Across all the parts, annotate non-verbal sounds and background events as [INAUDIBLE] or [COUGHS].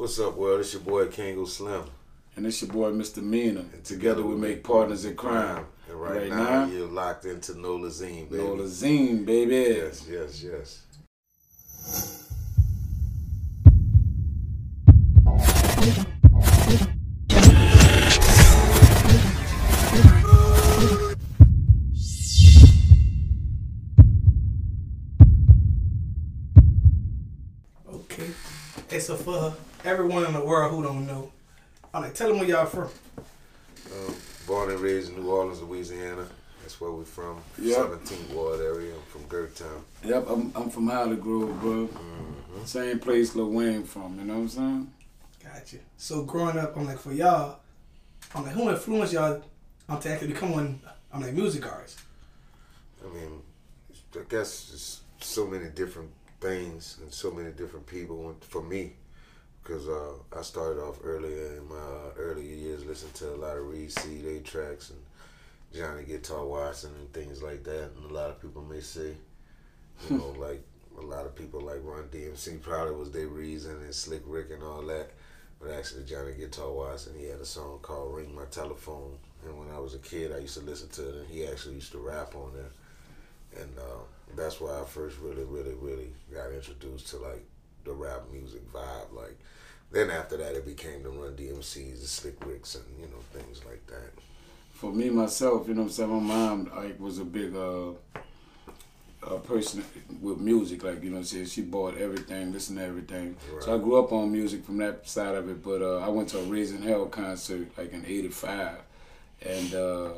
What's up, world? It's your boy Kango Slim. And it's your boy Mr. Meana. And together we make partners in crime. And right, right now, now, you're locked into Nola Zine, baby. Nola Zine, baby. Yes, yes, yes. Tell them where y'all from. Um, born and raised in New Orleans, Louisiana. That's where we're from. Yep. 17th Ward area. I'm from Gertown. Yep, I'm, I'm from Holly Grove, bro. Mm-hmm. Same place Lil Wayne from, you know what I'm saying? Gotcha. So growing up, I'm like, for y'all, I'm like, who influenced y'all um, to actually become one, I'm like, music artists? I mean, I guess it's so many different things and so many different people. For me, because uh, I started off earlier in my uh, earlier years listening to a lot of Reed Seed, A Tracks, and Johnny Guitar Watson and things like that. And a lot of people may say, you know, like a lot of people like Run DMC probably was their reason and Slick Rick and all that. But actually, Johnny Guitar Watson, he had a song called Ring My Telephone. And when I was a kid, I used to listen to it, and he actually used to rap on there. And uh, that's why I first really, really, really got introduced to like the rap music vibe. Like, then after that, it became the Run DMCs, the Slick Ricks, and you know things like that. For me myself, you know what I'm saying. My mom like was a big uh, a person with music, like you know, what I'm saying she bought everything, listened to everything. Right. So I grew up on music from that side of it. But uh, I went to a Raising Hell concert like in '85, and uh,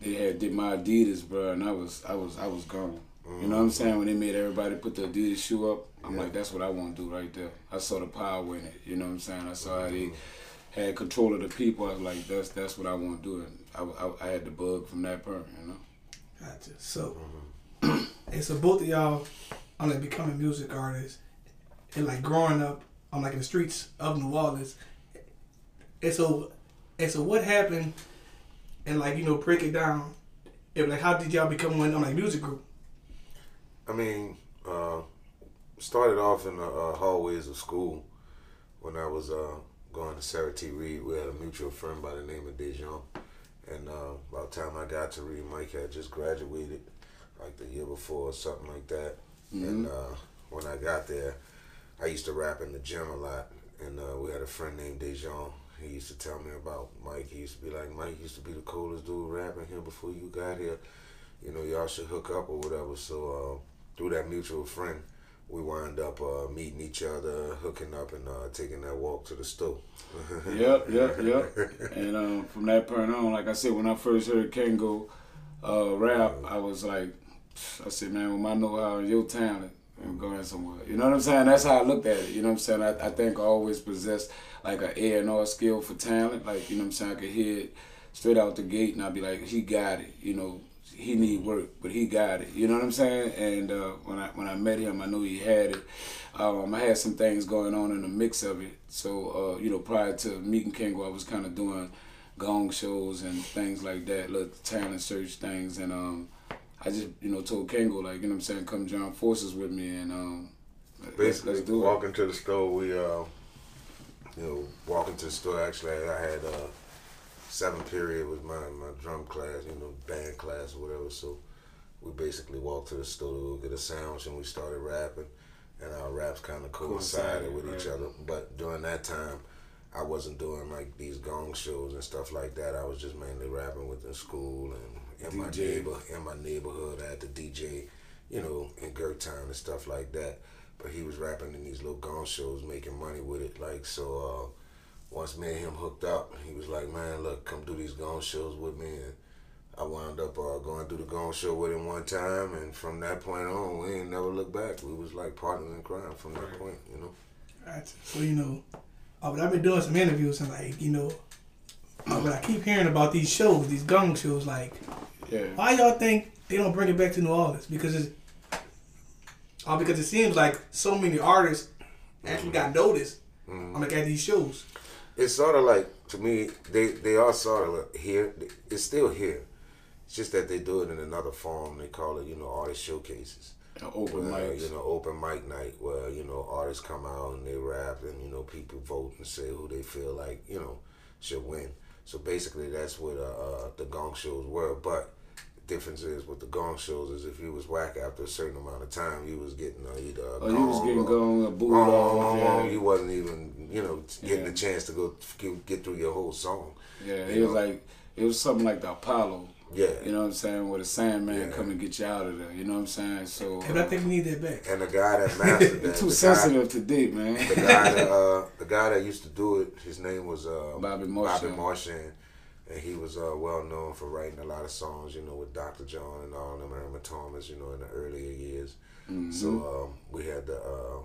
they had did my Adidas, bro, and I was I was I was gone. You know what I'm saying? When they made everybody put the Adidas shoe up, I'm yeah. like, that's what I want to do right there. I saw the power in it. You know what I'm saying? I saw how they had control of the people. I was like, that's that's what I want to do. And I, I, I had the bug from that point, you know? Gotcha. So, mm-hmm. [CLEARS THROAT] and so both of y'all are like becoming music artists and like growing up on like in the streets of New Orleans. And so, and so what happened and like, you know, break it down. And like, how did y'all become one on like music group? I mean, uh, started off in the uh, hallways of school when I was uh, going to Sarah T. Reed. We had a mutual friend by the name of Dejon. And uh, by the time I got to Reed, Mike had just graduated like the year before or something like that. Mm-hmm. And uh, when I got there, I used to rap in the gym a lot. And uh, we had a friend named Dejon. He used to tell me about Mike. He used to be like, Mike used to be the coolest dude rapping here before you got here. You know, y'all should hook up or whatever. So through that mutual friend, we wind up uh, meeting each other, hooking up, and uh, taking that walk to the store. [LAUGHS] yep, yep, yep. And um, from that point on, like I said, when I first heard Kango uh, rap, I was like, I said, man, with my know-how and your talent, I'm going somewhere. You know what I'm saying? That's how I looked at it. You know what I'm saying? I, I think I always possessed like an A and R skill for talent. Like, you know what I'm saying? I could hear it straight out the gate and I'd be like, he got it. You know, he need work, but he got it. You know what I'm saying? And uh, when I when I met him, I knew he had it. Um, I had some things going on in the mix of it. So uh, you know, prior to meeting Kango, I was kind of doing gong shows and things like that, little talent search things, and um, I just you know told Kango like you know what I'm saying, come join forces with me and um, basically let's, let's do walking to the store. We uh, you know walking to the store. Actually, I had. Uh, seven period was my, my drum class, you know, band class or whatever. So we basically walked to the studio, get a sound, and we started rapping. And our raps kind of coincided with each other. But during that time, I wasn't doing like these gong shows and stuff like that. I was just mainly rapping within school and in DJ. my neighbor in my neighborhood. I had the DJ, you know, in Gertown and stuff like that. But he was rapping in these little gong shows, making money with it. Like so, uh, once me and him hooked up, he was like, "Man, look, come do these gong shows with me." And I wound up uh, going through the gong show with him one time, and from that point on, we ain't never looked back. We was like partners in crime from that point, you know. Right. So you know, uh, but I've been doing some interviews and like you know, uh, but I keep hearing about these shows, these gong shows. Like, yeah. why y'all think they don't bring it back to New Orleans? Because it's, uh, because it seems like so many artists actually got noticed. Mm-hmm. I'm like at these shows it's sort of like to me they they are sort of here. It's still here. It's just that they do it in another form. They call it you know artist showcases. open where, You know, open mic night where you know artists come out and they rap and you know people vote and say who they feel like you know should win. So basically, that's what uh, uh, the gong shows were. But difference is with the gong shows is if you was whack after a certain amount of time, you was getting uh, either a oh, you was getting gong, a boot off. Yeah. You wasn't even you know getting yeah. the chance to go get through your whole song. Yeah, it know? was like it was something like the Apollo yeah. You know what I'm saying? With a Sandman yeah. come and get you out of there. You know what I'm saying? So. And I think we need that back. And the guy that mastered [LAUGHS] that. too sensitive guy, to deep, man. The guy that [LAUGHS] uh, the guy that used to do it, his name was uh, Bobby Marchan. Bobby Marchan. And he was uh, well known for writing a lot of songs, you know, with Dr. John and all them, Irma Thomas, you know, in the earlier years. Mm-hmm. So um, we had the uh,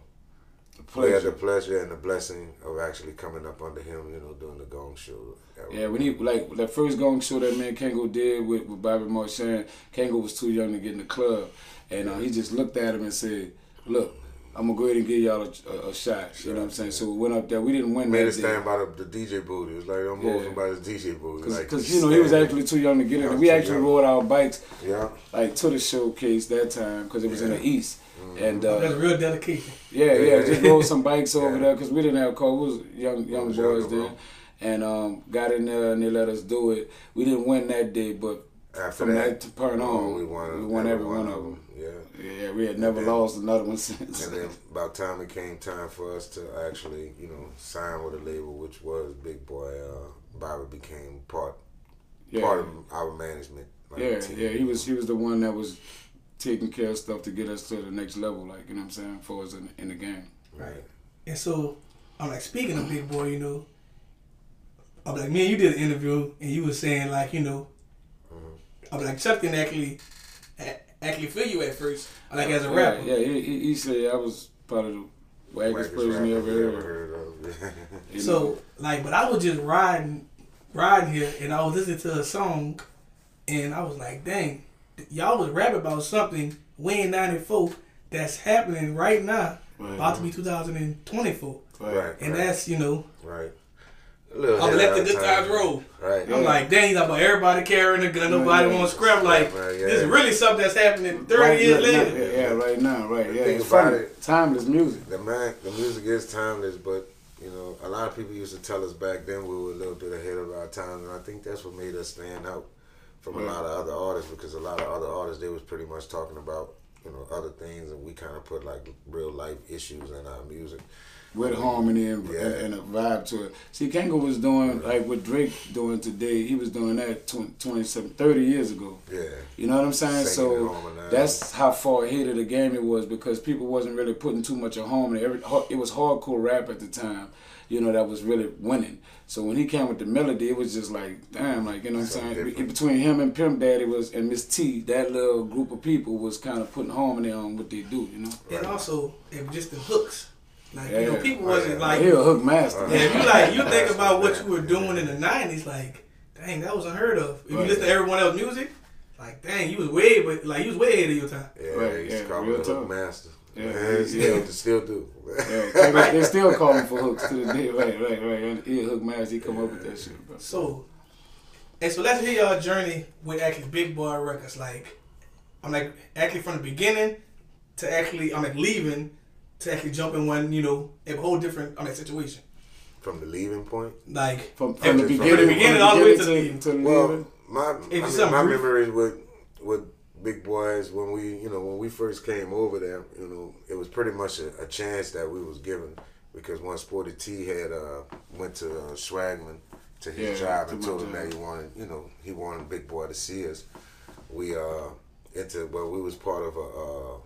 we had the pleasure and the blessing of actually coming up under him, you know, doing the Gong Show. Yeah, when he like that first Gong Show that man Kangol did with, with Bobby Marchan, Kangol was too young to get in the club, and uh, he just looked at him and said, "Look, I'm gonna go ahead and give y'all a, a, a shot." You know what I'm saying? So we went up there. We didn't win. Made us stand by the, the, DJ booth. It was like I'm moving by the DJ booth. Because like, you know he was actually too young to get in. We actually young. rode our bikes, yeah, like to the showcase that time because it was yeah. in the east. And uh, that's real dedication. Yeah, yeah, just rode some bikes [LAUGHS] over there because we didn't have car. We was young young was boys then, and um, got in there and they let us do it. We didn't win that day, but After from that, that point on, we won. We won every one, one of them. Yeah, yeah, we had never then, lost another one [LAUGHS] since. And then about time it came time for us to actually, you know, sign with a label, which was Big Boy. Uh, Bobby became part yeah. part of our management. Like yeah, yeah, he was he was the one that was taking care of stuff to get us to the next level, like you know what I'm saying, for us in, in the game. Right. And so I'm like speaking of Big Boy, you know, I'm like, man, you did an interview and you were saying like, you know, mm-hmm. I'm like Chuck didn't actually actually feel you at first, like as a yeah, rapper. Yeah, he, he said I was part of the wackest person he ever heard, heard of. [LAUGHS] so know? like, but I was just riding, riding here, and I was listening to a song, and I was like, dang y'all was rapping about something way in '94 that's happening right now, right. about to be 2024. Right. And right. that's you know. Right. I'm let the good times roll. Right. I'm yeah. like, dang, he's about everybody carrying a gun, nobody mm-hmm. right, want to scrap. Like, right, yeah. this is really something that's happening 30 right, years later. Yeah, yeah, right now, right. Yeah, it's funny. It, timeless music. The man, the music is timeless, but you know, a lot of people used to tell us back then we were a little bit ahead of our time, and I think that's what made us stand out from a lot of other artists because a lot of other artists they was pretty much talking about you know other things and we kind of put like real life issues in our music with harmony and, yeah. and, a vibe to it. See, Kangol was doing like what Drake doing today. He was doing that 20, 27, 30 years ago. Yeah. You know what I'm saying? Singing so that's how far ahead of the game it was because people wasn't really putting too much of harmony. Every, it was hardcore rap at the time you know, that was really winning. So when he came with the melody, it was just like, damn, like you know what I'm saying. Different. Between him and Pimp Daddy was and Miss T, that little group of people was kind of putting harmony on what they do, you know. And also, it just the hooks. Like yeah. you know, people oh, wasn't like he a hook master. Oh, yeah, if you like you think about what you were doing in the '90s, like dang, that was unheard of. If right. you listen to everyone else's music, like dang, you was way, but like you was way ahead of your time. Yeah, right, yeah, real hook master. Yeah, Man, still, yeah. still do. yeah, [LAUGHS] they still call him for hooks to the day. Right, right, right. He a hook master. He come up with that shit. Bro. So, and so let's hear your journey with actually Big Boy Records. Like, I'm like actually from the beginning to actually I'm like leaving to actually jump in one, you know, a whole different I mean situation. From the leaving point, like from, from, the, beginning, from the beginning, all the way to the leaving. To the well, my I mean, my memories with with big boys when we you know when we first came over there you know it was pretty much a, a chance that we was given because once Sporty T had uh, went to uh, Swagman to his yeah, job and told him that he wanted you know he wanted Big Boy to see us we uh into well we was part of a uh,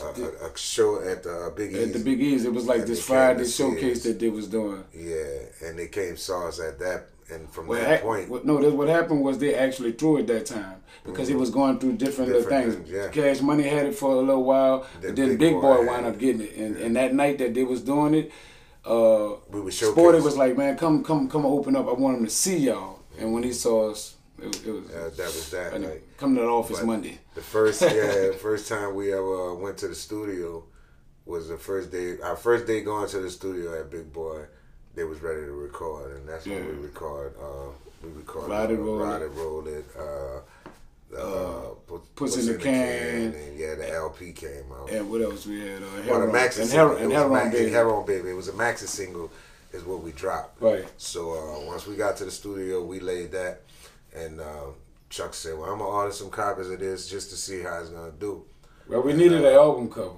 a, a, show at the uh, Big E's. At the Big E's, it was like this Friday showcase that they was doing. Yeah, and they came saw us at that and from well, that point, what, no, what happened was they actually threw it that time because mm-hmm. he was going through different, different little things. yeah. Cash Money had it for a little while, then but then Big, Big Boy, Boy wound up getting it. And, yeah. and that night that they was doing it, uh, we was Sporty was like, "Man, come, come, come, open up. I want him to see y'all." And when he saw us, it, was, it was yeah, that was that. Like, come to the office Monday. The first, [LAUGHS] yeah, first time we ever went to the studio was the first day. Our first day going to the studio at Big Boy they was ready to record, and that's yeah. when we record. Uh, we recorded Ride It, Roll It, Roll It. Uh, uh, puts, in, the, can. can. and yeah, the LP came out. And what else we had? Uh, well, the maxi and single, and Heron, Baby. Heron Baby. It was a maxi single, is what we dropped. Right. So uh, once we got to the studio, we laid that, and uh, Chuck said, "Well, I'm gonna order some copies of this just to see how it's gonna do." Well, we needed uh, an album cover.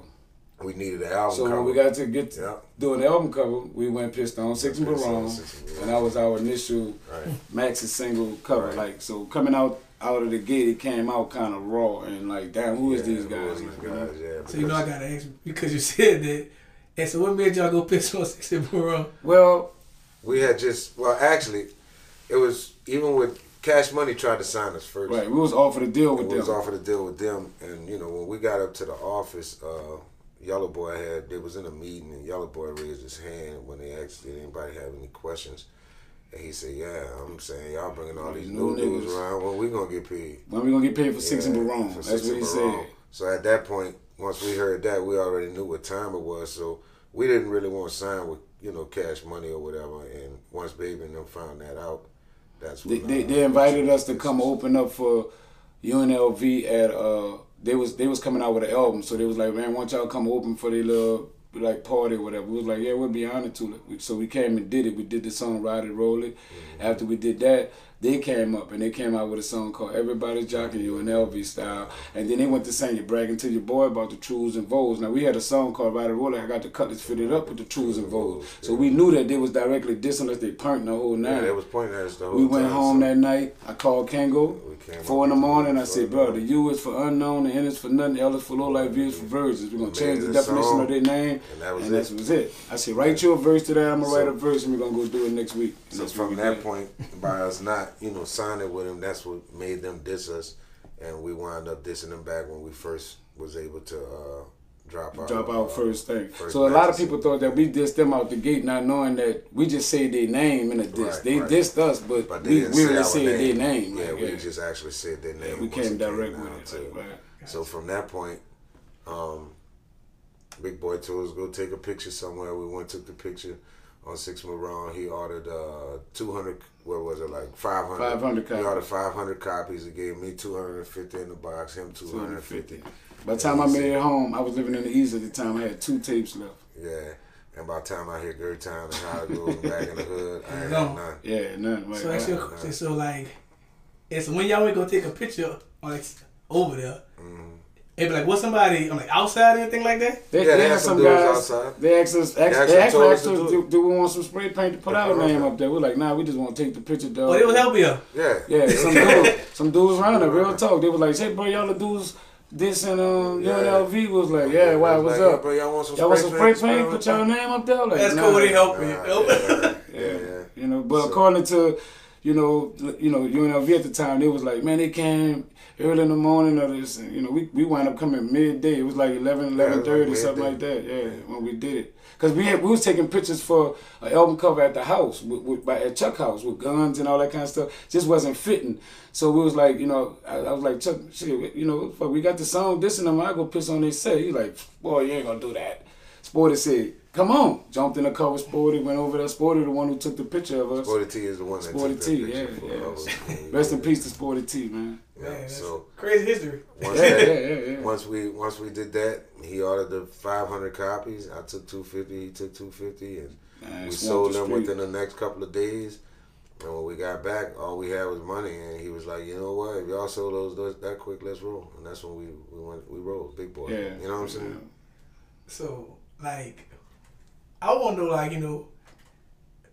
We needed an album so cover. when we got to get to yep. doing the album cover, we went Pistol Six and Baronne, and that was our initial right. maxi single cover. Right. Like so, coming out out of the gate, it came out kind of raw and like, damn, who is yeah, these guys? These guys yeah, so you know, I gotta ask because you [LAUGHS] said that. And so, what made y'all go Pistol Six and Baronne? Well, we had just well, actually, it was even with Cash Money tried to sign us first. Right, we was offered a deal with we them. We was offered a deal with them, and you know when we got up to the office. uh Yella Boy had they was in a meeting and Yella Boy raised his hand when they asked did anybody have any questions. And he said, "Yeah, I'm saying y'all bringing all these new dudes around. When we gonna get paid? When we gonna get paid for yeah, six and Baronne? That's what he Baronne. said. So at that point, once we heard that, we already knew what time it was. So we didn't really want to sign with you know cash money or whatever. And once Baby and them found that out, that's they, they, they invited us to come open up for UNLV at uh they was they was coming out with an album, so they was like, man, why don't y'all come open for the little like party or whatever? We was like, yeah, we'll be honored to it. So we came and did it. We did the song "Ride It, Roll It." Mm-hmm. After we did that, they came up and they came out with a song called Everybody's Jocking You in LV style. And then they went to sing it, bragging to your boy about the trues and vows. Now we had a song called Ride It Roller. I got the cutlets fitted up with the trues and vows. So we knew that they was directly dissing us. They punked the whole night. Yeah, they was pointing at us the whole We went time, home so. that night. I called Kango. Four in the morning, I said, bro, the U is for unknown, the N is for nothing, L is for low life, V is for virgins. We're gonna change the definition song, of their name, and that was and it. That was it. I said, write your verse today. I'm gonna so, write a verse, and we're gonna go do it next week. So from that point, by us not, you know, signing with him, that's what made them diss us, and we wound up dissing them back when we first was able to uh, drop out. Drop out uh, first thing. First so a lot of people thought that we dissed them out the gate, not knowing that we just say their name in a diss. Right, they right. dissed us, but, but we, really said their name. Yeah, like, we yeah. just actually said their name. Yeah, we came direct with it. Right. So from that point, um, Big Boy told us go take a picture somewhere. We went took the picture on Six Marone. He ordered uh, 200, what was it, like 500? 500 copies. He ordered 500 copies. He gave me 250 in the box, him 250. 250. By the time I made it home, I was living in the East at the time. I had two tapes left. Yeah. And by the time I hit Gert Town and how it goes back in the hood, I ain't no. none. Yeah, none. so that's your question. So like, it's when y'all going to take a picture like over there, mm-hmm. It be like, what somebody on like outside or anything like that? They, yeah, they, they had some guys. Outside. They asked us. Asked, they, they actually asked us, do, do, we want some spray paint to put our name up there? We're like, nah, we just want to take the picture. Dog. Oh, they was helping you. Yeah. Yeah. Some dudes, some dudes around there, real talk. They was like, hey, bro, y'all the dudes this and um yeah. UNLV was like, yeah, why, what's like, up? Bro, y'all want some y'all want some spray paint? Put your name up there. Like, That's nah, cool. They help me. [LAUGHS] Yeah, yeah, yeah, You know, but so. according to you know, you know, UNLV at the time, they was like, man, they came early in the morning or this, you know, we, we wound up coming midday. It was like 11, 11.30, like something like that, yeah, when we did it. Because we had, we was taking pictures for an album cover at the house, with, with, at Chuck House, with guns and all that kind of stuff. Just wasn't fitting. So we was like, you know, I, I was like, Chuck, shit, you know, fuck, we got the song, this and them, I go piss on their set. He's like, boy, you ain't gonna do that. Sporty said, come on. Jumped in the car with Sporty, went over there. Sporty, the one who took the picture of us. Sporty T is the one that Sporty T, yeah, yeah. [LAUGHS] Rest in peace to Sporty T, man. Yeah, man, so crazy history. Once, yeah, that, yeah, yeah, yeah. once we once we did that, he ordered the 500 copies. I took 250. He took 250, and man, we sold them within the next couple of days. And when we got back, all we had was money, and he was like, "You know what? If y'all sold those, those that quick, let's roll." And that's when we we went we rolled, big boy. Yeah, you know what I'm saying? So like, I want to know, like, you know,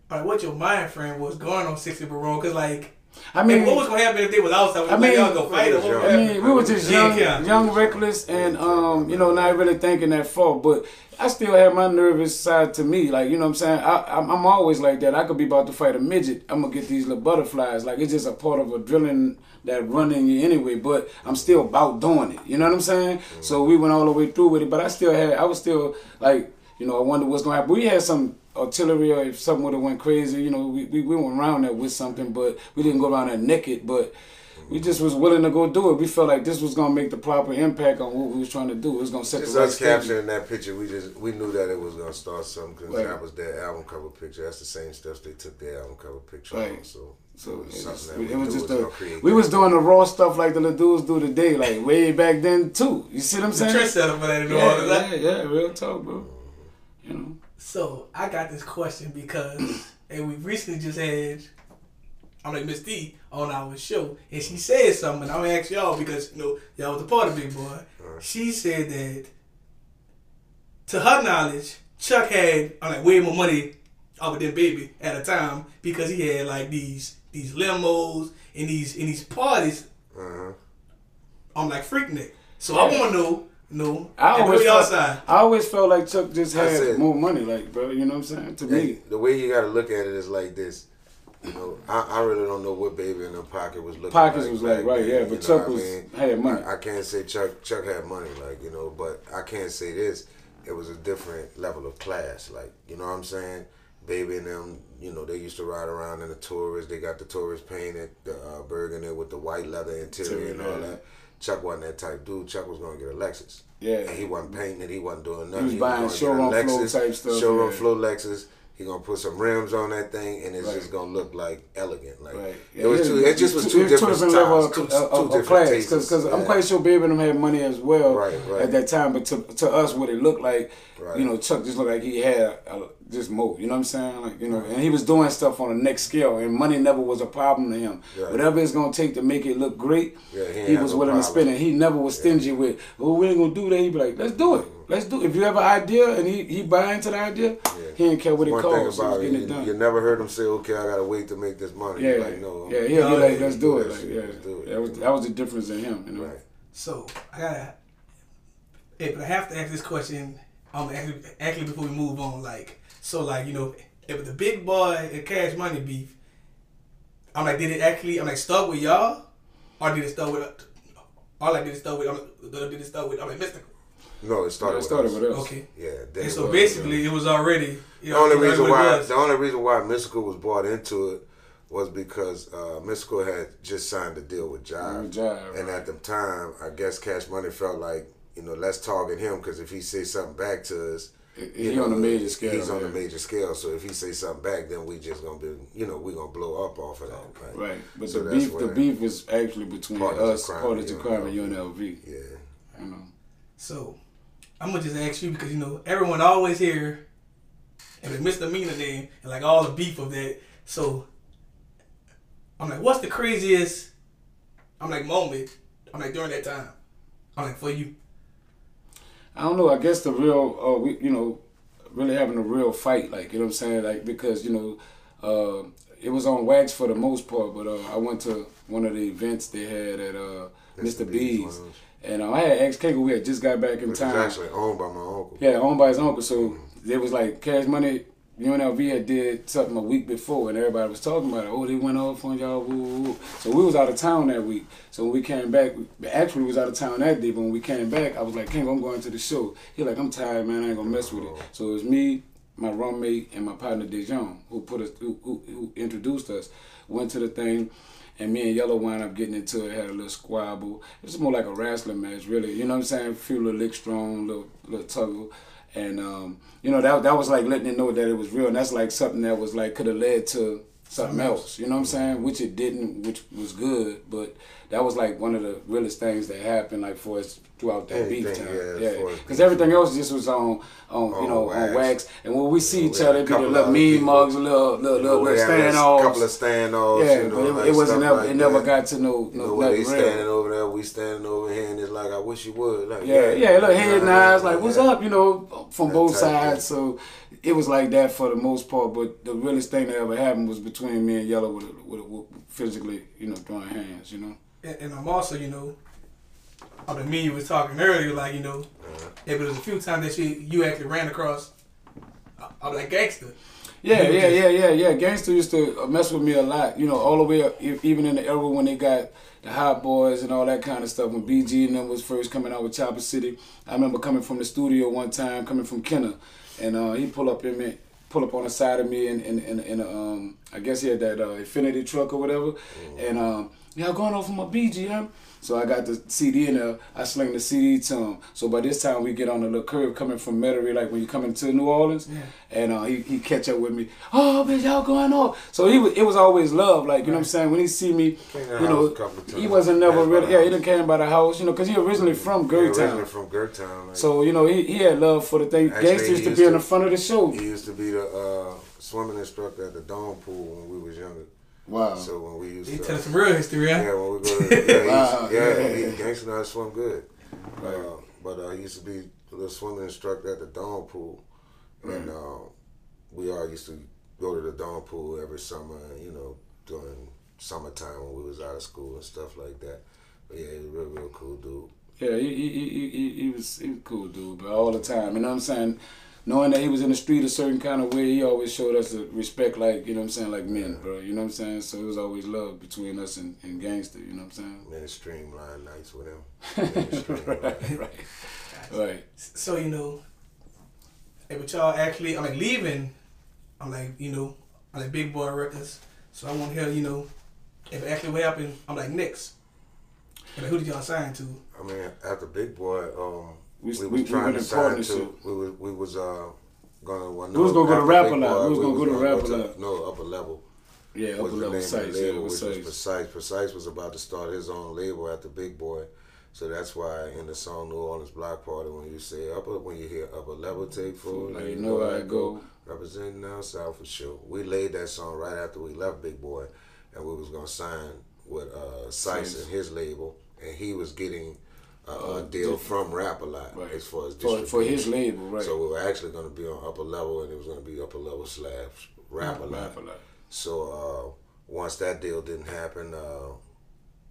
like what your mind frame was going on 60 Baronne, because like. I mean, what was gonna happen if they was outside? I mean, y'all go fight I mean, we were just young, young, reckless, and um, you know, not really thinking that far. But I still have my nervous side to me. Like, you know what I'm saying? I, I'm, I'm always like that. I could be about to fight a midget. I'm gonna get these little butterflies. Like, it's just a part of a drilling that running you anyway. But I'm still about doing it. You know what I'm saying? Mm-hmm. So we went all the way through with it. But I still had, I was still like you know, I wonder what's gonna happen. We had some artillery, or if something would have went crazy, you know, we, we, we went around there with something, but we didn't go around there naked. But we just was willing to go do it. We felt like this was gonna make the proper impact on what we was trying to do. It was gonna set just the right us capturing that picture. We just we knew that it was gonna start something because right. that was their album cover picture. That's the same stuff they took their album cover picture right. on. So. So it was, it was just a, we was doing the raw stuff like the little dudes do today, like way back then too. You see what I'm saying? Trendsetter for that, yeah, yeah, yeah, real talk, bro. You know. So I got this question because, [CLEARS THROAT] and we recently just had I'm like Miss D on our show, and she said something. I'm gonna ask y'all because you know y'all was a part of Big Boy. Right. She said that, to her knowledge, Chuck had I'm like way more money off of them baby at a time because he had like these these limos and these and these parties. Uh-huh. I'm like freaking it. So I want to know. No, I always, felt, I always felt like Chuck just had said, more money, like bro. You know what I'm saying? To me, the way you got to look at it is like this you know, I, I really don't know what baby in the pocket was looking Pockets like was like, right, yeah, but Chuck was, I mean? had money. I, I, can't say Chuck Chuck had money, like, you know, but I can't say this. It was a different level of class, like, you know what I'm saying? Baby and them, you know, they used to ride around in the Taurus. They got the tourist painted, the uh, burgundy with the white leather interior and all that. Chuck wasn't that type dude. Chuck was gonna get a Lexus. Yeah. And he wasn't painting it. He wasn't doing nothing. He was buying showroom flow type stuff. Showroom yeah. flow Lexus. He gonna put some rims on that thing, and it's right. just gonna look like elegant. Like right. it was, too, it just was two, different styles, level two, two, different class. Because yeah. I'm quite sure Baby and them had money as well right, right. at that time. But to to us, what it looked like, you know, Chuck just looked like he had a, just more. You know what I'm saying? Like you know, and he was doing stuff on the next scale, and money never was a problem to him. Whatever it's gonna take to make it look great, yeah, he, he was willing to spend it. He never was stingy with, well, we ain't gonna do that. He'd be like, let's do it. Let's do it. If you have an idea and he, he buy into the idea, he didn't care what it costs. Thing about it, you, it you, never heard him say, okay, I gotta wait to make this money. Yeah, like, no, yeah, he'll be like, let's do it. Like, yeah, do it. That was that was the difference in him. You know? Right. So I gotta, hey, but I have to ask this question. Um, actually, actually before we move on, like so, like you know, if the big boy and Cash Money beef, I'm like, did it actually? I'm like, start with y'all, or did it start with? Or like, did it start with? I'm, did it start with? I'm like, Mystikal. No, it started, it started with, us. Okay. Yeah. And so was, basically, yeah. it was already. You know, the only reason why the only reason why Mystikal was brought into it was because uh, Mystikal had just signed a deal with Jive, Jive and right. at the time, I guess Cash Money felt like you know let's target him because if he says something back to us, He's on a major scale. He's on a major scale. So if he say something back, then we just gonna be, you know, we gonna blow up off of that. Right. right. But so the beef, the beef is actually between us, Partners in Crime, and UNLV. Yeah. You know. So, I'm gonna just ask you because you know everyone always hear and the misdemeanor name and like all the beef of that. So, I'm like, what's the craziest? I'm like moment. I'm like during that time. I'm like for you. I don't know. I guess the real, uh, we, you know, really having a real fight, like you know what I'm saying, like because you know, uh, it was on wax for the most part, but uh, I went to one of the events they had at uh, Mr. B's, and uh, I had ex Kango. We had just got back in Which town. actually owned by my uncle. Yeah, owned by his uncle. So mm-hmm. it was like Cash Money UNLV had did something a week before, and everybody was talking about it. Oh, they went off on y'all. Woo, woo, woo. So we was out of town that week. So when we came back, actually we was out of town that day. But when we came back, I was like, King, I'm going to the show. He like, I'm tired, man. I ain't gonna mess with it. So it was me, my roommate, and my partner Dejon who put us, who, who, who introduced us. Went to the thing and me and Yellow wound up getting into it, had a little squabble. It was more like a wrestling match, really. You know what I'm saying? A few little lick strong, little little tuggle and um, you know that that was like letting it know that it was real, and that's like something that was like could have led to something else. You know what I'm saying? Which it didn't, which was good, but that was like one of the realest things that happened like for us throughout that Anything, beef time. Yeah, because everything else just was on on, on you know wax. on wax. And when we see each other, it be the little mean people. mugs, little little little, little standoffs, couple of standoffs. Yeah, you know, but it, like it wasn't ever. Like it never got to no no. You know, they standing over there, we standing over here, and it's like I wish you would. Like yeah, yeah, yeah look head nods, like what's up, you know, from that both sides. So it was like that for the most part. But the realest thing that ever happened was between me and Yellow with, with, with physically, you know, throwing hands, you know and, and I'm also, you know, I the me you was talking earlier, like you know, uh-huh. it was a few times that you you actually ran across. I was like gangster. Yeah, yeah, yeah, yeah, yeah. Gangster used to mess with me a lot. You know, all the way up, even in the era when they got the Hot Boys and all that kind of stuff. When BG and them was first coming out with Chopper City, I remember coming from the studio one time, coming from Kenner, and uh, he pull up in me, pull up on the side of me, and in, in, in, in, um, I guess he had that uh, Infiniti truck or whatever, mm-hmm. and um, y'all going off of my BGM? So I got the CD in there. I sling the CD to him. So by this time we get on the little curve coming from Metairie, like when you come into New Orleans, yeah. and uh, he he catch up with me. Oh, bitch, y'all going off? So he was it was always love, like you right. know what I'm saying. When he see me, you know, he wasn't never really yeah. He didn't came by the house, you know, because he originally from Gertown. Yeah, originally from Gertown. Like, so you know he, he had love for the thing. Gangsta used to be in the front of the show. He used to be the uh, swimming instructor at the Dawn Pool when we was younger. Wow. So when we used he to tell some real history, right? Yeah, when we go to, yeah, wow. yeah, yeah, he, gangster know how to swim good. Right. Uh, but uh, he used to be the swimming instructor at the Dawn Pool, right. and uh, we all used to go to the Dawn Pool every summer. You know, during summertime when we was out of school and stuff like that. But yeah, he was a real, real cool dude. Yeah, he, he, he, he, he was he was cool dude, but all the time. You know what I'm saying? Knowing that he was in the street a certain kind of way, he always showed us respect, like you know what I'm saying, like men, bro. You know what I'm saying? So it was always love between us and, and gangster. You know what I'm saying? Man, streamline nights with him. right, right, right. So you know, hey, but y'all actually, I'm like leaving. I'm like, you know, I'm like Big Boy Records. So I want to hear, you know, if actually what happened. I'm like Knicks. Like, who did y'all sign to? I mean, after Big Boy, um, we, we, we was trying to sign to. We was we was uh gonna. Well, no, we was gonna go to Rap a Lot. We was gonna go to Rap a Lot. No, upper level. Yeah, upper level sites. Yeah, which was precise. Precise was about to start his own label at the Big Boy. So that's why in the song New Orleans Block Party, when you say upper, when you hear upper level take full, like you know how I go. Representing down south for sure. We laid that song right after we left Big Boy, and we was gonna sign with uh Sice and his label, and he was getting uh, deal from Rap a Lot right. as far as for, for his label, right? So we were actually going to be on upper level, and it was going to be upper level slash Rap a Lot. So uh, once that deal didn't happen, uh,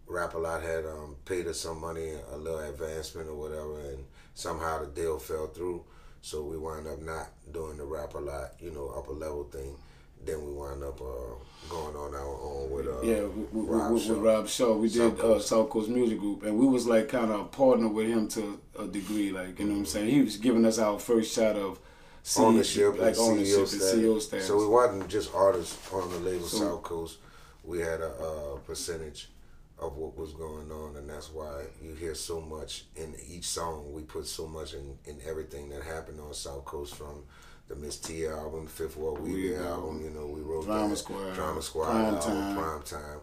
Rap a Lot had um, paid us some money, a little advancement or whatever, and somehow the deal fell through. So we wound up not doing the Rap a Lot, you know, upper level thing then we wound up uh, going on our own with uh, yeah with, Rob, with, Shaw. with Rob Shaw. We South did uh, Coast. Uh, South Coast Music Group, and we was like kind of partner with him to a degree. Like you know what I'm saying, he was giving us our first shot of. CEO, ownership, like ownership and CEO status. So we wasn't just artists on the label so, South Coast. We had a, a percentage of what was going on, and that's why you hear so much in each song. We put so much in, in everything that happened on South Coast from the Miss T album, Fifth Ward Weebie album. You know, we wrote Drama that, Squad, Drama Squad Prime album, Time. Prime Time.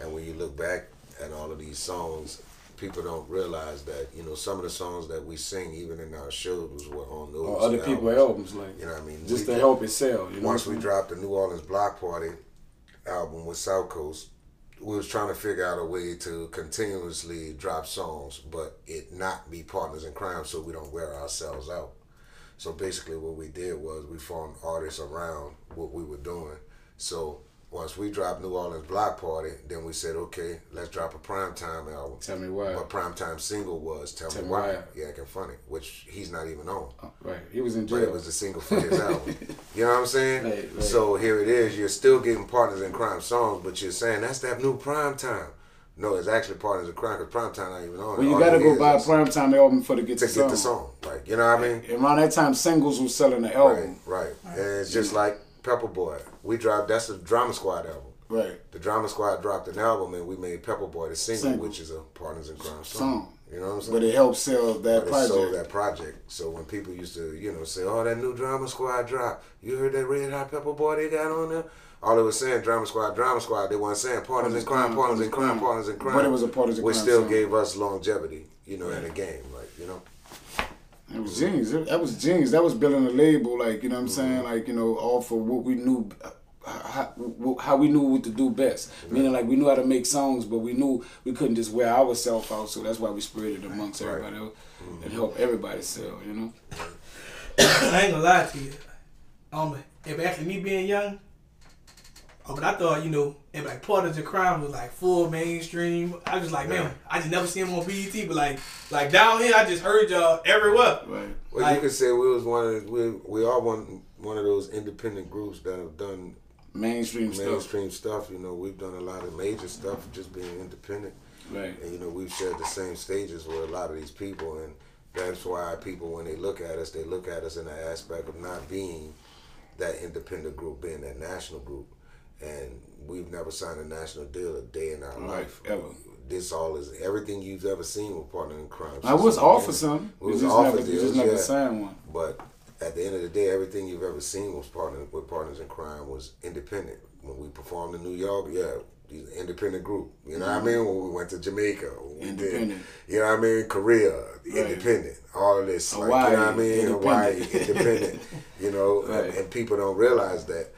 And when you look back at all of these songs, people don't realize that you know some of the songs that we sing even in our shows were on those. Or other albums. people's albums, like you know, what I mean, just to help it sell. You know once we dropped the New Orleans Block Party album with South Coast, we was trying to figure out a way to continuously drop songs, but it not be partners in crime, so we don't wear ourselves out. So basically, what we did was we formed artists around what we were doing. So once we dropped New Orleans Block Party, then we said, okay, let's drop a primetime album. Tell me why. What primetime single was Tell, Tell Me Why. why. Yeah, can funny, which he's not even on. Oh, right, he was in jail. But it was a single for his album. [LAUGHS] You know what I'm saying? Right, right. So here it is. You're still getting partners in crime songs, but you're saying that's that new primetime. No, it's actually Partners in Crime because Primetime not even on. Well, you got to go buy a Primetime album for to get to the get the song. Like you know what I mean? And around that time, singles was selling the album. Right, right. And it's just like Pepper Boy. We dropped that's the Drama Squad album. Right. The Drama Squad dropped an album and we made Pepper Boy the single, single. which is a Partners in Crime song. song. You know what I'm saying? But it helped sell that but project. sold that project. So when people used to, you know, say, "Oh, that new Drama Squad drop," you heard that Red Hot Pepper Boy they got on there? All they were saying drama squad, drama squad. They weren't saying partners in crime, partners in crime, partners in crime. But it was a partners in crime. Which still gave us longevity, you know, yeah. in the game, like you know. It was genius. That was genius. That was building a label, like you know what I'm mm-hmm. saying, like you know, all for what we knew, how, how we knew what to do best. Mm-hmm. Meaning, like we knew how to make songs, but we knew we couldn't just wear ourselves out. So that's why we spread it amongst right. everybody else mm-hmm. and help everybody sell. You know. [COUGHS] I ain't gonna lie to you. Um, if actually me being young, Oh, but I thought, you know, and like Partners in Crime was like full mainstream. I was like, man, I just never seen him on BET, but like, like down here, I just heard y'all everywhere. Right. Well, like, you could say we was one of we we are one one of those independent groups that have done mainstream mainstream stuff. stuff. You know, we've done a lot of major stuff just being independent. Right. And you know, we've shared the same stages with a lot of these people, and that's why people, when they look at us, they look at us in the aspect of not being that independent group, being that national group and we've never signed a national deal a day in our right, life ever. This all is everything you've ever seen with Partner in Crime. I was offered some. We was offered deals, just never yeah. signed one. But at the end of the day, everything you've ever seen was partner with Partners in Crime was independent. When we performed in New York, yeah, independent group. You know what I mm-hmm. mean? When we went to Jamaica, we did. Independent. You know what I mean? Korea, independent. All of this, like, you know what I Hawaii, mean? Hawaii, independent. independent. you know, [LAUGHS] Right. and, and people don't realize that,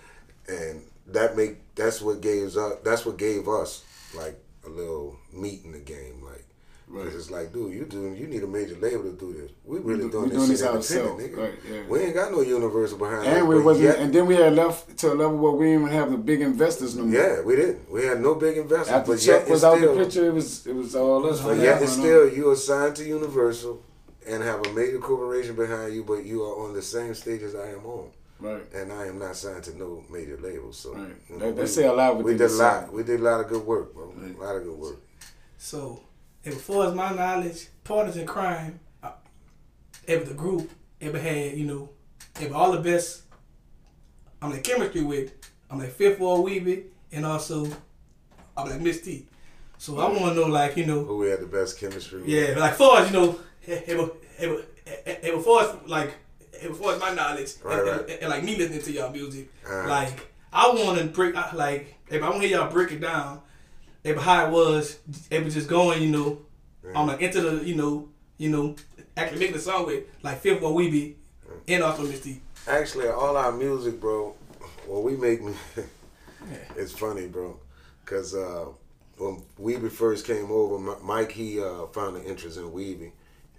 and that make that's what gave us that's what gave us like a little meat in the game, like. Right. It's like, dude, you doing, you need a major label to do this. We really We doing, doing this, this shit ourselves, nigga. right, yeah. We ain't got no universal behind us. And we wasn't, yet- and then we had left to a level where we didn't even have the big investors no more. yeah, we didn't. We had no big investors, After but yet Chuck it's was out still, the picture, it was it was all us. but yet that it's one, still you assigned to Universal and have a major corporation behind you, but you are on the same stage as I am on, Right. and I am not signed to no major label. So Right. you That- that we- say a lot We did a lot. We did a lot of good work, bro. Right. A lot of good work. So, as far as my knowledge, Partners in Crime, uh, ever the group ever had, you know, ever all the best. I'm like chemistry with. I'm like Fifth Ward Weebie, and also I'm like Miss T. So I want to know, like, you know, Who we had the best chemistry? with. yeah, like far as you know, ever, ever, ever far as like, ever far as my knowledge, Right, and, right. and- and, like me listening to y'all music, Uh-huh. like I want to break, I- like, if I want to hear y'all break it down, if how it was, it was just going, you know, I'm like into the, you know, you know, actually making the song with like Fifth Ward Weebie, and also Miss T. Actually, all our music, bro, when we make me, it's funny, bro, because uh, when Weebie first came over, Mike he uh, found an interest in Weebie,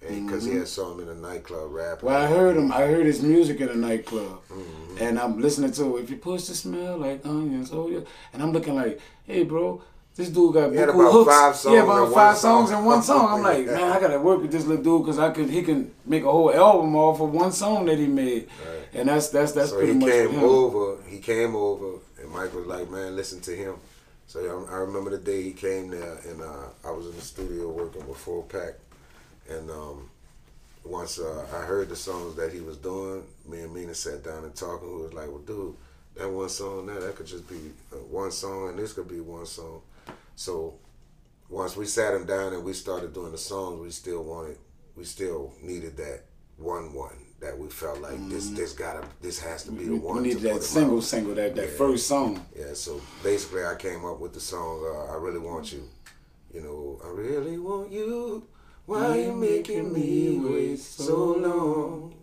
because he had saw him in a nightclub rapping. Well, I heard him. I heard his music in a nightclub, Mm-hmm. and I'm listening to if you push the smell like onions, oh yeah, and I'm looking like, hey, bro. This dude got He had about hooks. five songs yeah, about one five song. songs in one song. I'm [LAUGHS] like, man, I gotta work with this little dude because I could. He can make a whole album off of one song that he made, Right. and that's that's that's so pretty he much came for him. over. He came over, and Mike was like, "Man, listen to him." So I, I remember the day he came there, and uh, I was in the studio working with Full Pack, and um, once uh, I heard the songs that he was doing, me and Mina sat down and talked, and we was like, "Well, dude, that one song there, that could just be uh, one song, and this could be one song." So once we sat him down and we started doing the songs, we still wanted, we still needed that one one that we felt like this, this gotta, this has to be the one. we need to that single, out. single, that that Yeah. first song. Yeah, so basically, I came up with the song uh, "I Really Want You." You know, I really want you. Why you making me wait so long?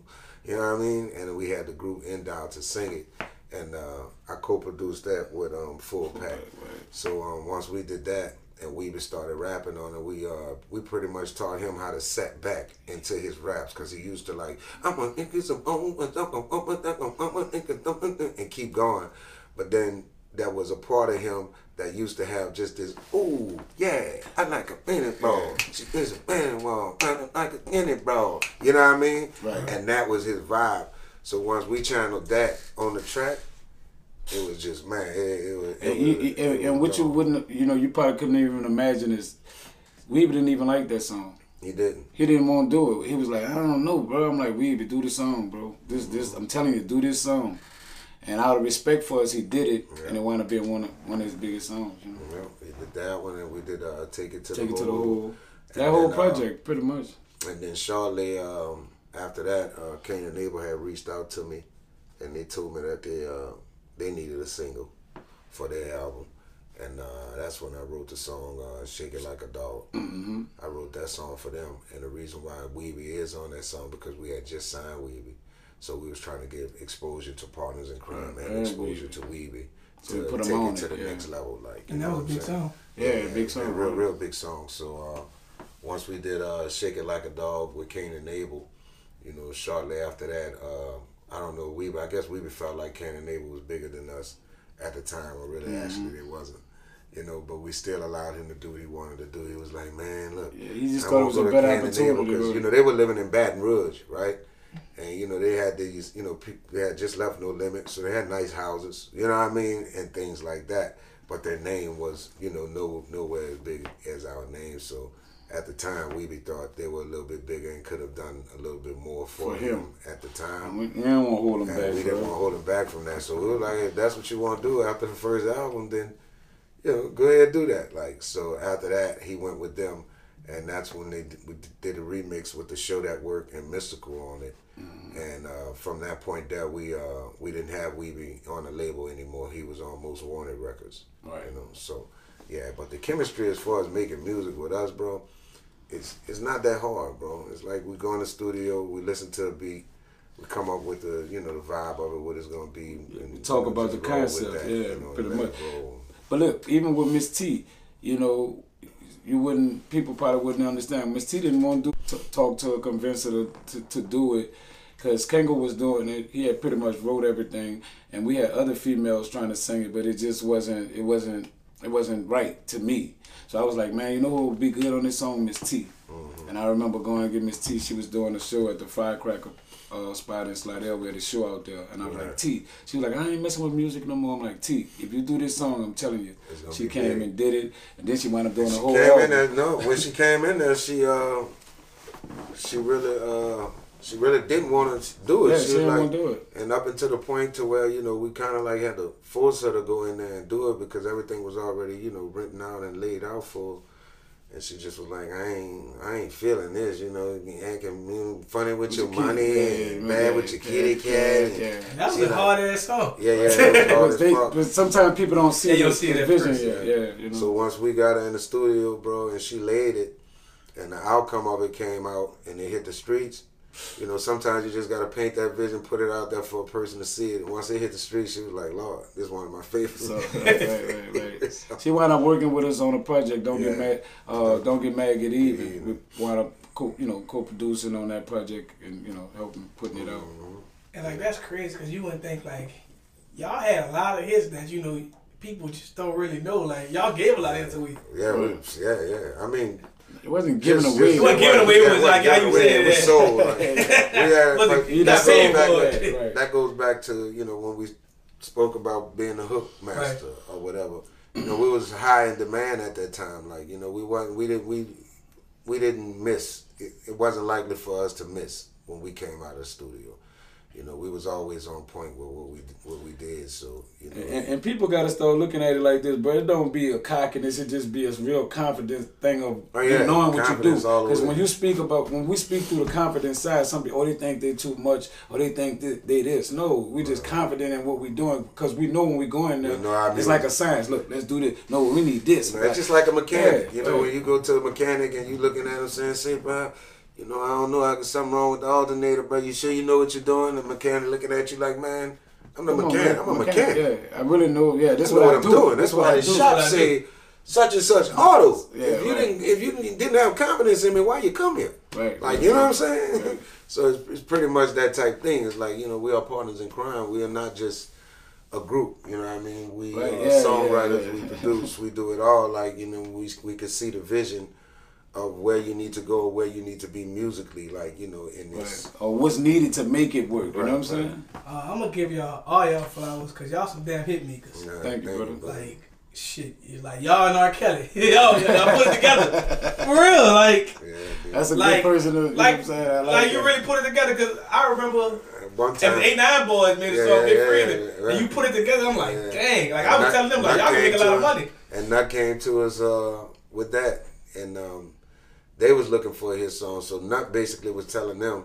You know what I mean? And we had the group Endow to sing it, and uh, I co-produced that with um, Full Pack. So um, once we did that, and we started rapping on it, we uh we pretty much taught him how to set back into his raps because he used to like I'm gonna it's and keep going, but then that was a part of him that used to have just this ooh yeah I like a minute bro she is a minute bro I like a minute bro you know what I mean Right. and that was his vibe. So once we channeled that on the track, it was just man. It, it was, it And, was- you, it and, was and what you wouldn't, you know, you probably couldn't even imagine is, Weebie didn't even like that song. He didn't. He didn't want to do it. He was like, I don't know, bro. I'm like, Weebie, do the song, bro. This, this, I'm telling you, do this song. And out of respect for us, he did it, and it wound up being one of one of his biggest songs. You know, Well, we did that one, and we did uh, take it to take the it to the whole, that whole then, uh, project, pretty much. And then shortly um, after that, uh, Kane and Abel had reached out to me, and they told me that they uh, they needed a single for their album, and uh, that's when I wrote the song uh, "Shake It Like a Dog." Mm-hmm. I wrote that song for them, and the reason why Weebie is on that song because we had just signed Weebie, so we was trying to give exposure to Partners in Crime and and exposure Weebie. to Weebie So we to put 'em take on it to it, the yeah. next level, like. And that was a big saying? song. Yeah, big song, real, real big song. So uh, once we did uh, "Shake It Like a Dog" with Kane and Abel, you know, shortly after that, uh, I don't know, we I guess we felt like Kane and Abel was bigger than us at the time, or really Mm-hmm. actually it wasn't. You know, but we still allowed him to do what he wanted to do. He was like, "Man, look, Yeah, he just I thought it wanna was a to better Kane and opportunity. because you know they were living in Baton Rouge, right? And you know they had these, you know, people they had just left No Limit, so they had nice houses, you know what I mean, and things like that. But their name was, you know, no nowhere as big as our name. So at the time, we thought they were a little bit bigger and could have done a little bit more for, for him. him. at the time. We, we didn't want to hold him and back. We didn't want to hold him back from that. So we were like, if that's what you want to do after the first album, then you know, go ahead and do that. Like so, after that, he went with them, and that's when they did a remix with the show that worked and mystical on it. Mm-hmm. And uh, from that point there, we uh, we didn't have Weebie on the label anymore. He was on Most Wanted Records. Right. You know, so yeah. But the chemistry as far as making music with us, bro, it's it's not that hard, bro. It's like we go in the studio, we listen to a beat, we come up with the you know the vibe of it, what it's gonna be. And, talk about the concept, that, yeah, you know, pretty much. But look, even with Miss T, you know, you wouldn't people probably wouldn't understand. Miss T didn't want to do, talk to her, convince her to, to, to do it because Kangol was doing it. He had pretty much wrote everything, and we had other females trying to sing it, but it just wasn't. It wasn't. It wasn't right to me. So I was like, man, you know what would be good on this song, Miss T. Mm-hmm. And I remember going to get Miss T. She was doing a show at the Firecracker uh, spot in Slidell. We had a show out there, and I was like, T. She was like, I ain't messing with music no more. I'm like, T. If you do this song, I'm telling you. She came big. and did it, and then she wound up doing the whole. Came album. in there, no, when she came in there, she uh, she really uh she really didn't want to do it. Yeah, she, she didn't like, want to do it. And up until the point to where, you know, we kind of like had to force her to go in there and do it because everything was already, you know, written out and laid out for and she just was like, I ain't, I ain't feeling this, you know, acting funny with, with your, your money kitty, and bad with your kitty cat. Yeah, that was a like, hard ass song. Yeah, yeah, [LAUGHS] that was hard they, But sometimes people don't see, yeah, see the vision. Yeah, yeah, you know. So once we got her in the studio, bro, and she laid it, and the outcome of it came out, and it hit the streets you know, sometimes you just gotta paint that vision, put it out there for a person to see it. And once it hit the street, she was like, "Lord, this is one of my favorites." So, [LAUGHS] right, right, right. She wound up working with us on a project. Don't yeah. get mad. Uh, don't get mad. Get even. Yeah. We wound up, co- you know, co-producing on that project and you know helping putting it out. Mm-hmm. And like that's crazy because you wouldn't think like y'all had a lot of hits that you know people just don't really know. Like y'all gave a lot of hits a week. Yeah, yeah, yeah. I mean, it wasn't given away. It wasn't given away. It was like how you said it. was sold. [LAUGHS] Like, we had, like, that, goes back, right. that goes back to you know when we spoke about being a hook master right. or whatever. You know, we was high in demand at that time. Like you know, we wasn't we didn't we we didn't miss. It, it wasn't likely for us to miss when we came out of the studio you know, we was always on point with what we what we did. So you know, and, and people got to start looking at it like this, but it don't be a cockiness. It just be a real confidence thing of oh, yeah, knowing what you do. Because when you speak about when we speak through the confidence side, some people oh they think they too much or they think they, they this. No, we just confident in what we doing because we know when we go in there, you know it's like a science. Look, let's do this. No, we need this. You know, it's just like a mechanic. Yeah, you know, when you go to a mechanic and you looking at him saying, "Say, bro." You know, I don't know. I got something wrong with the alternator, bro. You sure you know what you're doing? The mechanic looking at you like, man, I'm the mechanic. I'm a mechanic. Yeah, I really know. Yeah, that's, what, what, I'm do. doing. That's, that's why the shop say such and such auto. Yeah, if you right. didn't, if you didn't have confidence in me, why you come here? Right. Like right, you know what I'm saying? Right. [LAUGHS] so it's, it's pretty much that type thing. It's like you know we are partners in crime. We are not just a group. You know what I mean? We right. are yeah, songwriters. Yeah, yeah. We produce. we do it all. Like you know we we could see the vision of where you need to go where you need to be musically, like you know, in this right. or what's needed to make it work. You right, know what I'm saying? Uh, I'm gonna give y'all all y'all flowers because y'all some damn hit makers. Nah, thank, you, brother. Like shit, you like y'all and R. Kelly. [LAUGHS] y'all, y'all put it together [LAUGHS] for real. Like yeah, that's a like, good person. To, you like, know like, like you really put it together because I remember. One time, eight nine boys made a yeah, song, Get yeah, Freedom, and you put it together. I'm like, dang! Like I was telling them, like y'all can make a lot of money. And that came to us uh, with that, and um, they was looking for his song, so Nut basically was telling them,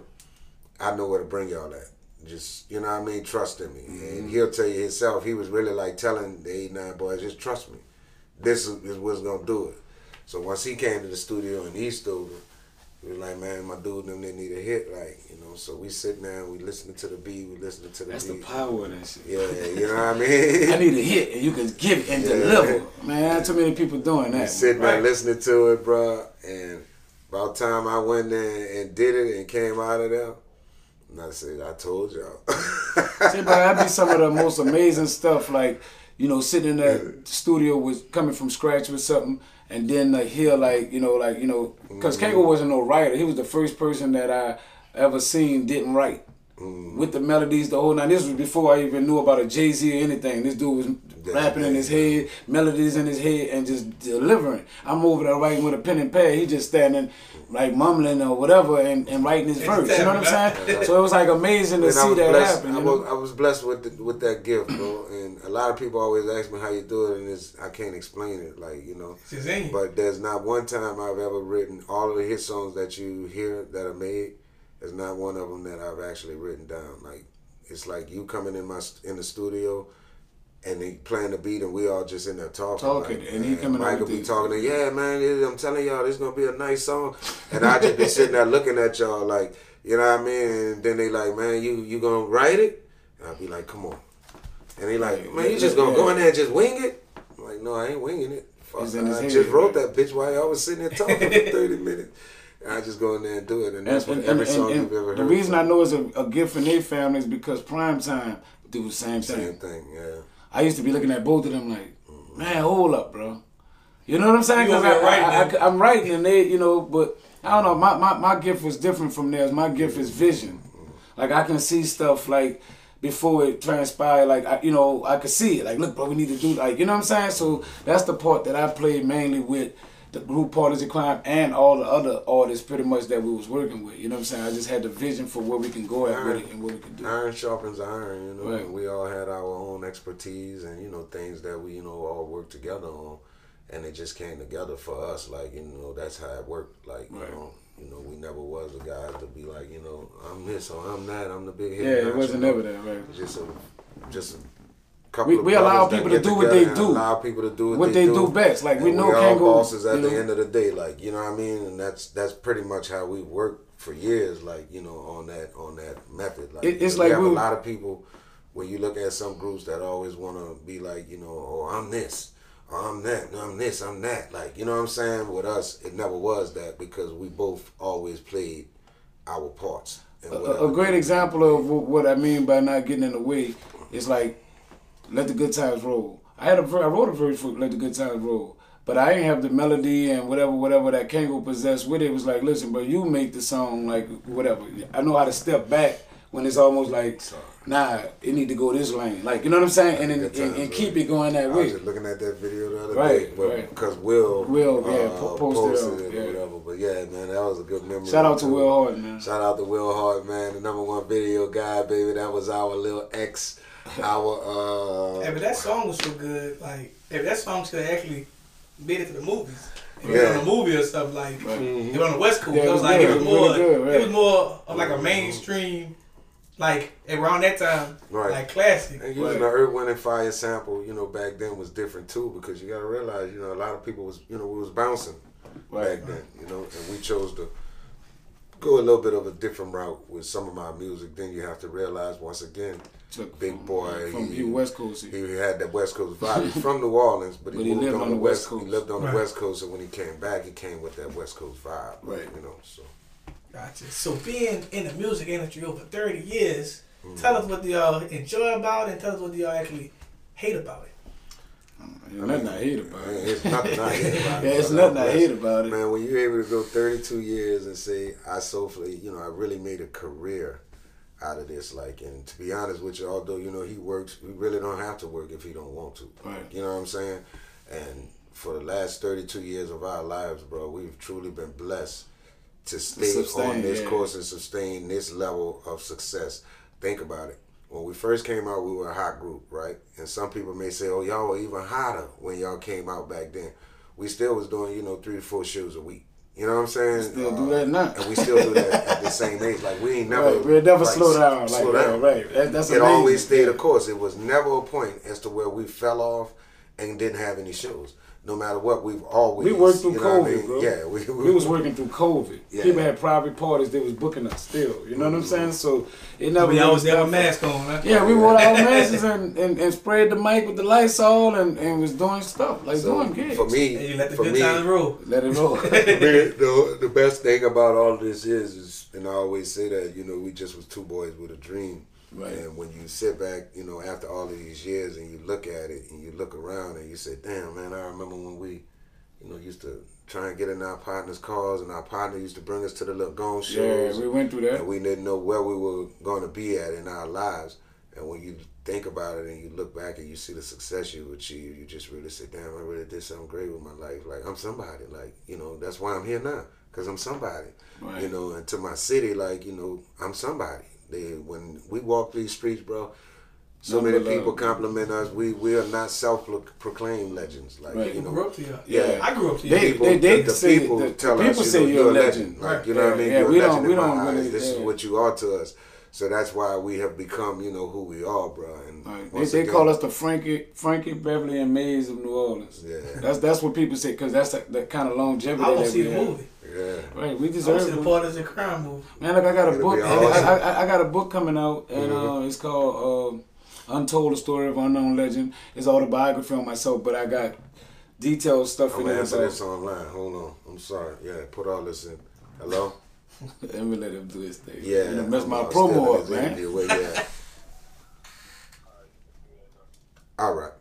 I know where to bring y'all at. Just you know what I mean, trust in me. Mm-hmm. And he'll tell you himself, he was really like telling the eight nine boys, just trust me. This is, what's gonna do it. So once he came to the studio in Eastover, we was like, man, my dude them they need a hit, like, you know. So we sitting there, we listening to the beat, we listening to the That's beat. the power of that shit. Yeah, you know what I [LAUGHS] mean. I need a hit, and you can give it and yeah. deliver. Man, too many people doing that. Sitting right? there listening to it, bro, and about time I went there and did it and came out of there, and I said, I told y'all. [LAUGHS] See, but that'd be some of the most amazing stuff, like, you know, sitting in that studio with coming from scratch with something, and then like hear like, you know, like, you know, because mm mm-hmm. wasn't no writer. He was the first person that I ever seen didn't write. mm With the melodies, the whole night. This was before I even knew about a Jay Z or anything. This dude was rapping in his head, melodies in his head, and just delivering. I'm over there writing with a pen and pad. He just standing like mumbling or whatever and, and writing his verse. You know what I'm saying? So it was like amazing to and see that blessed, happen. I was, I was, blessed with the, with that gift, bro. And a lot of people always ask me how you do it, and it's I can't explain it, like you know. But there's not one time I've ever written all of the hit songs that you hear that are made. There's not one of them that I've actually written down. Like it's like you coming in my in the studio and he playing the beat and we all just in there talking. Talking like, and he coming Michael be talking to yeah man, I'm telling y'all this gonna be a nice song, and I just be sitting there looking at y'all like you know what I mean, and then they like man you you gonna write it, and I be like come on, and he like man you just gonna go in there and just wing it, I'm like no I ain't winging it. Fuck, I just wrote that bitch while I was sitting there talking for thirty minutes. I just go in there and do it, and that's and, what every and, song and, you've ever heard. The reason I know it's a, a gift for their family is because prime time do the same thing. Same thing, yeah. I used to be looking at both of them like, man, hold up, bro. You know what I'm saying? Because I, I, am writing and they, you know, but I don't know. My, my, my gift was different from theirs. My gift is vision. Like I can see stuff like before it transpired. Like I, you know, I could see it. Like, look, bro, we need to do like, you know what I'm saying? So that's the part that I played mainly with the group Partners in Crime and all the other artists pretty much that we was working with. You know what I'm saying? I just had the vision for where we can go at with it and what we can do. Iron sharpens iron, you know. Right. We all had our own expertise and, you know, things that we, you know, all worked together on. And it just came together for us. Like, you know, that's how it worked. Like, you know, you know, we never was the guys to be like, you know, I'm this or I'm that, I'm the big head. Yeah, it wasn't never that, right? Just a, just a we, we allow people to do what they do. Allow people to do what, what they, do. do. best. Like and we know we all bosses at the know? end of the day. Like you know what I mean, and that's that's pretty much how we work for years. Like you know on that on that method. Like it, it's know, like we have a lot of people. When you look at some groups that always want to be like you know, oh I'm this, oh, I'm that, I'm this, I'm that. Like you know what I'm saying. With us, it never was that because we both always played our parts. A, a great example of what I mean by not getting in the way is like let the Good Times Roll. I had a I wrote a verse for Let the Good Times Roll, but I didn't have the melody and whatever whatever that Kangol possessed with it. it was like, listen, but you make the song like whatever. I know how to step back when it's almost like, nah, it need to go this lane. Like you know what I'm saying, and and, and, and keep it going that way. I was just looking at that video the other right, day, right. because Will, Will, yeah, uh, posted, posted it yeah. or whatever. But yeah, man, that was a good memory. Shout out to Will Hart, man. Shout out to Will Hart, man, the number one video guy, baby. That was our little ex our uh Hey, but that song was so good. Like, if that song should actually made it to the movies. If yeah. on a movie or stuff like right. mm-hmm. it was on the West Coast. Yeah, it was like it was more really good, right. it was more of like a mainstream like around that time, right. like classic. And using right. the Earth, Wind and Fire sample, you know, back then was different too because you got to realize, you know, a lot of people was, you know, we was bouncing right. back then, you know, and we chose to go a little bit of a different route with some of my music. Then you have to realize once again took big boy. From he, West Coast. He had that West Coast vibe. He's from New Orleans, but he, but he moved on, on, the West Coast. He lived on right. the West Coast, and when he came back, he came with that West Coast vibe. Right. You know, so. Gotcha. So being in the music industry over thirty years, mm. tell us what y'all enjoy about it, and tell us what y'all actually hate about it. Ain't nothing I hate about it. It's nothing I hate about it. [LAUGHS] yeah, it's nothing I hate about it. Man, when you're able to go 32 years and say, I soulfully, you know, I really made a career out of this. Like, and to be honest with you, although you know he works, we really don't have to work if he don't want to. Right. You know what I'm saying? And for the last 32 years of our lives, bro, we've truly been blessed to stay sustain, on this yeah. course and sustain this level of success. Think about it. When we first came out, we were a hot group, right? And some people may say, "Oh, y'all were even hotter when y'all came out back then." We still was doing, you know, three to four shows a week. You know what I'm saying? We still uh, do that now. And we still do that at the [LAUGHS] same age. Like we ain't never right. we never like, slow down. Like, slow down. Right. That, that's it always stayed a course. It was never a point as to where we fell off and didn't have any shows no matter what, we've always we worked through COVID, I mean? bro. Yeah, we, we, we, was working through COVID. Yeah. People had private parties; they was booking us still. You know mm-hmm. what I'm saying? So it never. We always had a mask on. Huh? Yeah, we wore our [LAUGHS] masks and, and, and sprayed the mic with the Lysol and, and was doing stuff like so doing gigs. For me, hey, let the for good me, times roll. Let it roll. [LAUGHS] me, the, the best thing about all this is, is, and I always say that you know we just was two boys with a dream Right. And when you sit back, you know, after all of these years and you look at it and you look around and you say, damn, man, I remember when we, you know, used to try and get in our partners' cars and our partner used to bring us to the little gone shows. Yeah, we went through that. And we didn't know where we were going to be at in our lives. And when you think about it and you look back and you see the success you achieve, you just really say, "Damn, I really did something great with my life. Like I'm somebody. Like you know, that's why I'm here now, cause I'm somebody. Right. You know, and to my city, like you know, I'm somebody. They when we walk these streets, bro." So many people compliment us. We we are not self-proclaimed legends. Like right. you know, grew up here. Yeah, I grew up here. They, people, they, they, the, the people the, tell people us, you know, you're a legend. legend. Like you know yeah, what I mean? Yeah, you're we a legend don't, we don't really, This is what you are to us. So that's why we have become, you know, who we are, bro. And right. they, they again, call us the Frankie, Frankie Beverly and Maze of New Orleans. Yeah, that's that's what people say because that's the, the, kind of longevity. I want to see the movie. Yeah. Right, we deserve. I see the Partners in Crime movie. Man, look, I got a It'll book. Awesome. I, I, I, got a book coming out, and mm-hmm. uh, it's called. Uh, Untold, the story of unknown legend. It's autobiography on myself, but I got detailed stuff I'm in there. answer this online. Hold on. I'm sorry. Yeah, put all this in. Hello. [LAUGHS] let me let him do his thing. Yeah, you mess my promo up, man. Way, yeah. [LAUGHS] all right.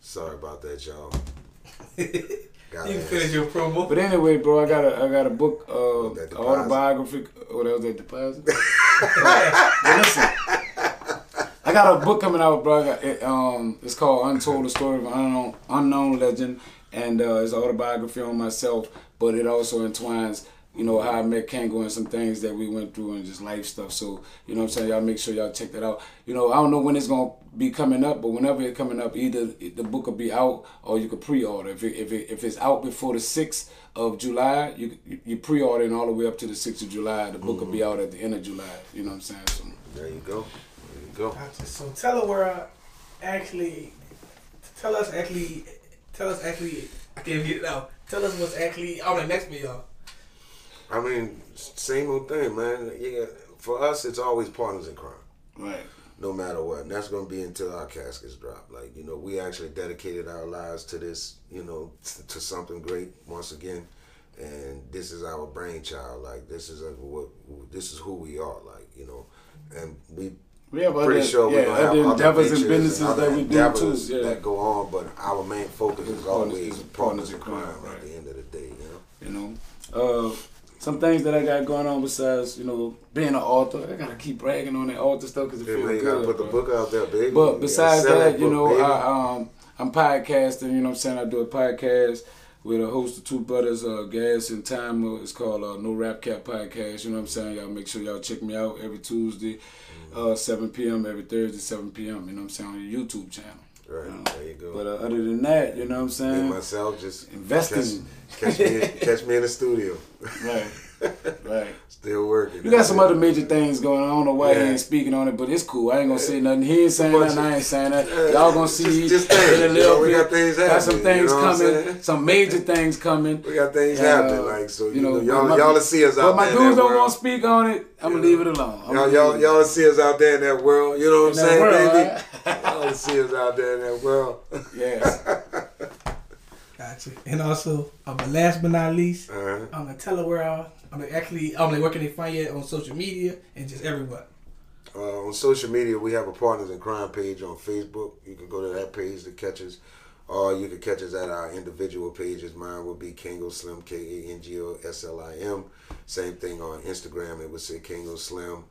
Sorry about that, y'all. You finish your promo. But anyway, bro, I got a I got a book, uh, autobiography. What else? That deposit. [LAUGHS] listen, I got a book coming out, bro. Got, it, um, it's called Untold: The Story of an Unknown, Unknown Legend, and uh, it's an autobiography on myself. But it also entwines you know, how I met Kango and some things that we went through and just life stuff. So, you know I'm saying? Y'all make sure y'all check that out. You know, I don't know when it's going to be coming up, but whenever it's coming up, either the book will be out or you could pre-order. If it, if, it, if it's out before the 6th of July, you you pre-ordering all the way up to the 6th of July. The book mm-hmm. will be out at the end of July. You know what I'm saying? So, there you go. There you go. Gotcha. So tell her where I actually, tell us actually, tell us actually, I can't get it out. Tell us what's actually on the next video. I mean, same old thing, man. Yeah, for us, it's always partners in crime. Right. No matter what, and that's gonna be until our caskets drop. Like you know, we actually dedicated our lives to this. You know, to something great once again, and this is our brainchild. Like this is a, what this is who we are. Like you know, and we we have pretty other, sure we're gonna endeavors and businesses and that we do too. Yeah. That go on, but our main focus is always partners in crime. Right. At the end of the day, you know. You know. Uh, some things that I got going on besides you know being an author. I gotta keep bragging on that author stuff because it yeah, feels man, you good. gotta put the book out there, baby. But besides that, you know, I, um, I'm podcasting. You know, what I'm saying I do a podcast with a host of two brothers, uh, Gas and Time. It's called uh, No Rap Cap Podcast. You know what I'm saying? Y'all make sure y'all check me out every Tuesday, uh, 7 p.m. every Thursday, 7 p.m. You know what I'm saying on your YouTube channel. Right, there you go. But uh, other than that, you know what I'm saying? Me myself just investing. Catch, catch me, in, catch me in the studio. [LAUGHS] Right. Right. Still working. You got some other major things going on. I don't know why yeah. he ain't speaking on it, but it's cool. I ain't gonna say nothing. He ain't saying nothing. I ain't saying that. Y'all gonna see just, just things. a little know, bit. Got, things happening. got some things you know coming. Some major things coming. We got things uh, happening. Like so, you, you know, y'all, my, y'all see us out there. But my dudes don't want to speak on it. I'm gonna leave it alone. I'm y'all, y'all, y'all see us out there in that world. You know what I'm saying, world, baby? Right? y'all see us out there in that world. Yes. Gotcha. And also, um, last but not least, uh-huh. I'm gonna tell her where I, I'm actually, I'm like, where can they find you on social media and just everywhere. Uh, on social media, we have a Partners in Crime page on Facebook. You can go to that page to catch us, or you can catch us at our individual pages. Mine would be Kango Slim, K A N G O S L I M. Same thing on Instagram, it would say Kango Slim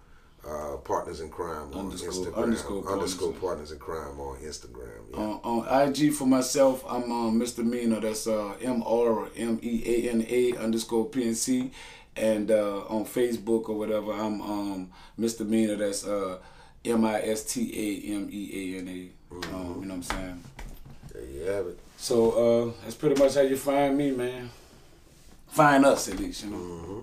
uh, Partners in Crime on Instagram. Underscore, underscore Partners in Crime on Instagram. Yeah. Uh, on IG for myself, I'm um, Mr. Meana. That's uh, M R M E A N A underscore PNC. And uh, on Facebook or whatever, I'm um, Mr. Meana. That's uh, M I S T A M E A N A. Um, mm-hmm. you know what I'm saying? There you have it. So uh, that's pretty much how you find me, man. Find us at least, you know. Mm-hmm.